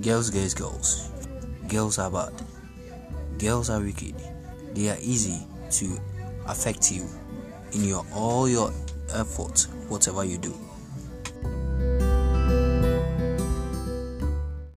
Girls, girls, girls. Girls are bad. Girls are wicked. They are easy to affect you in your all your efforts, whatever you do.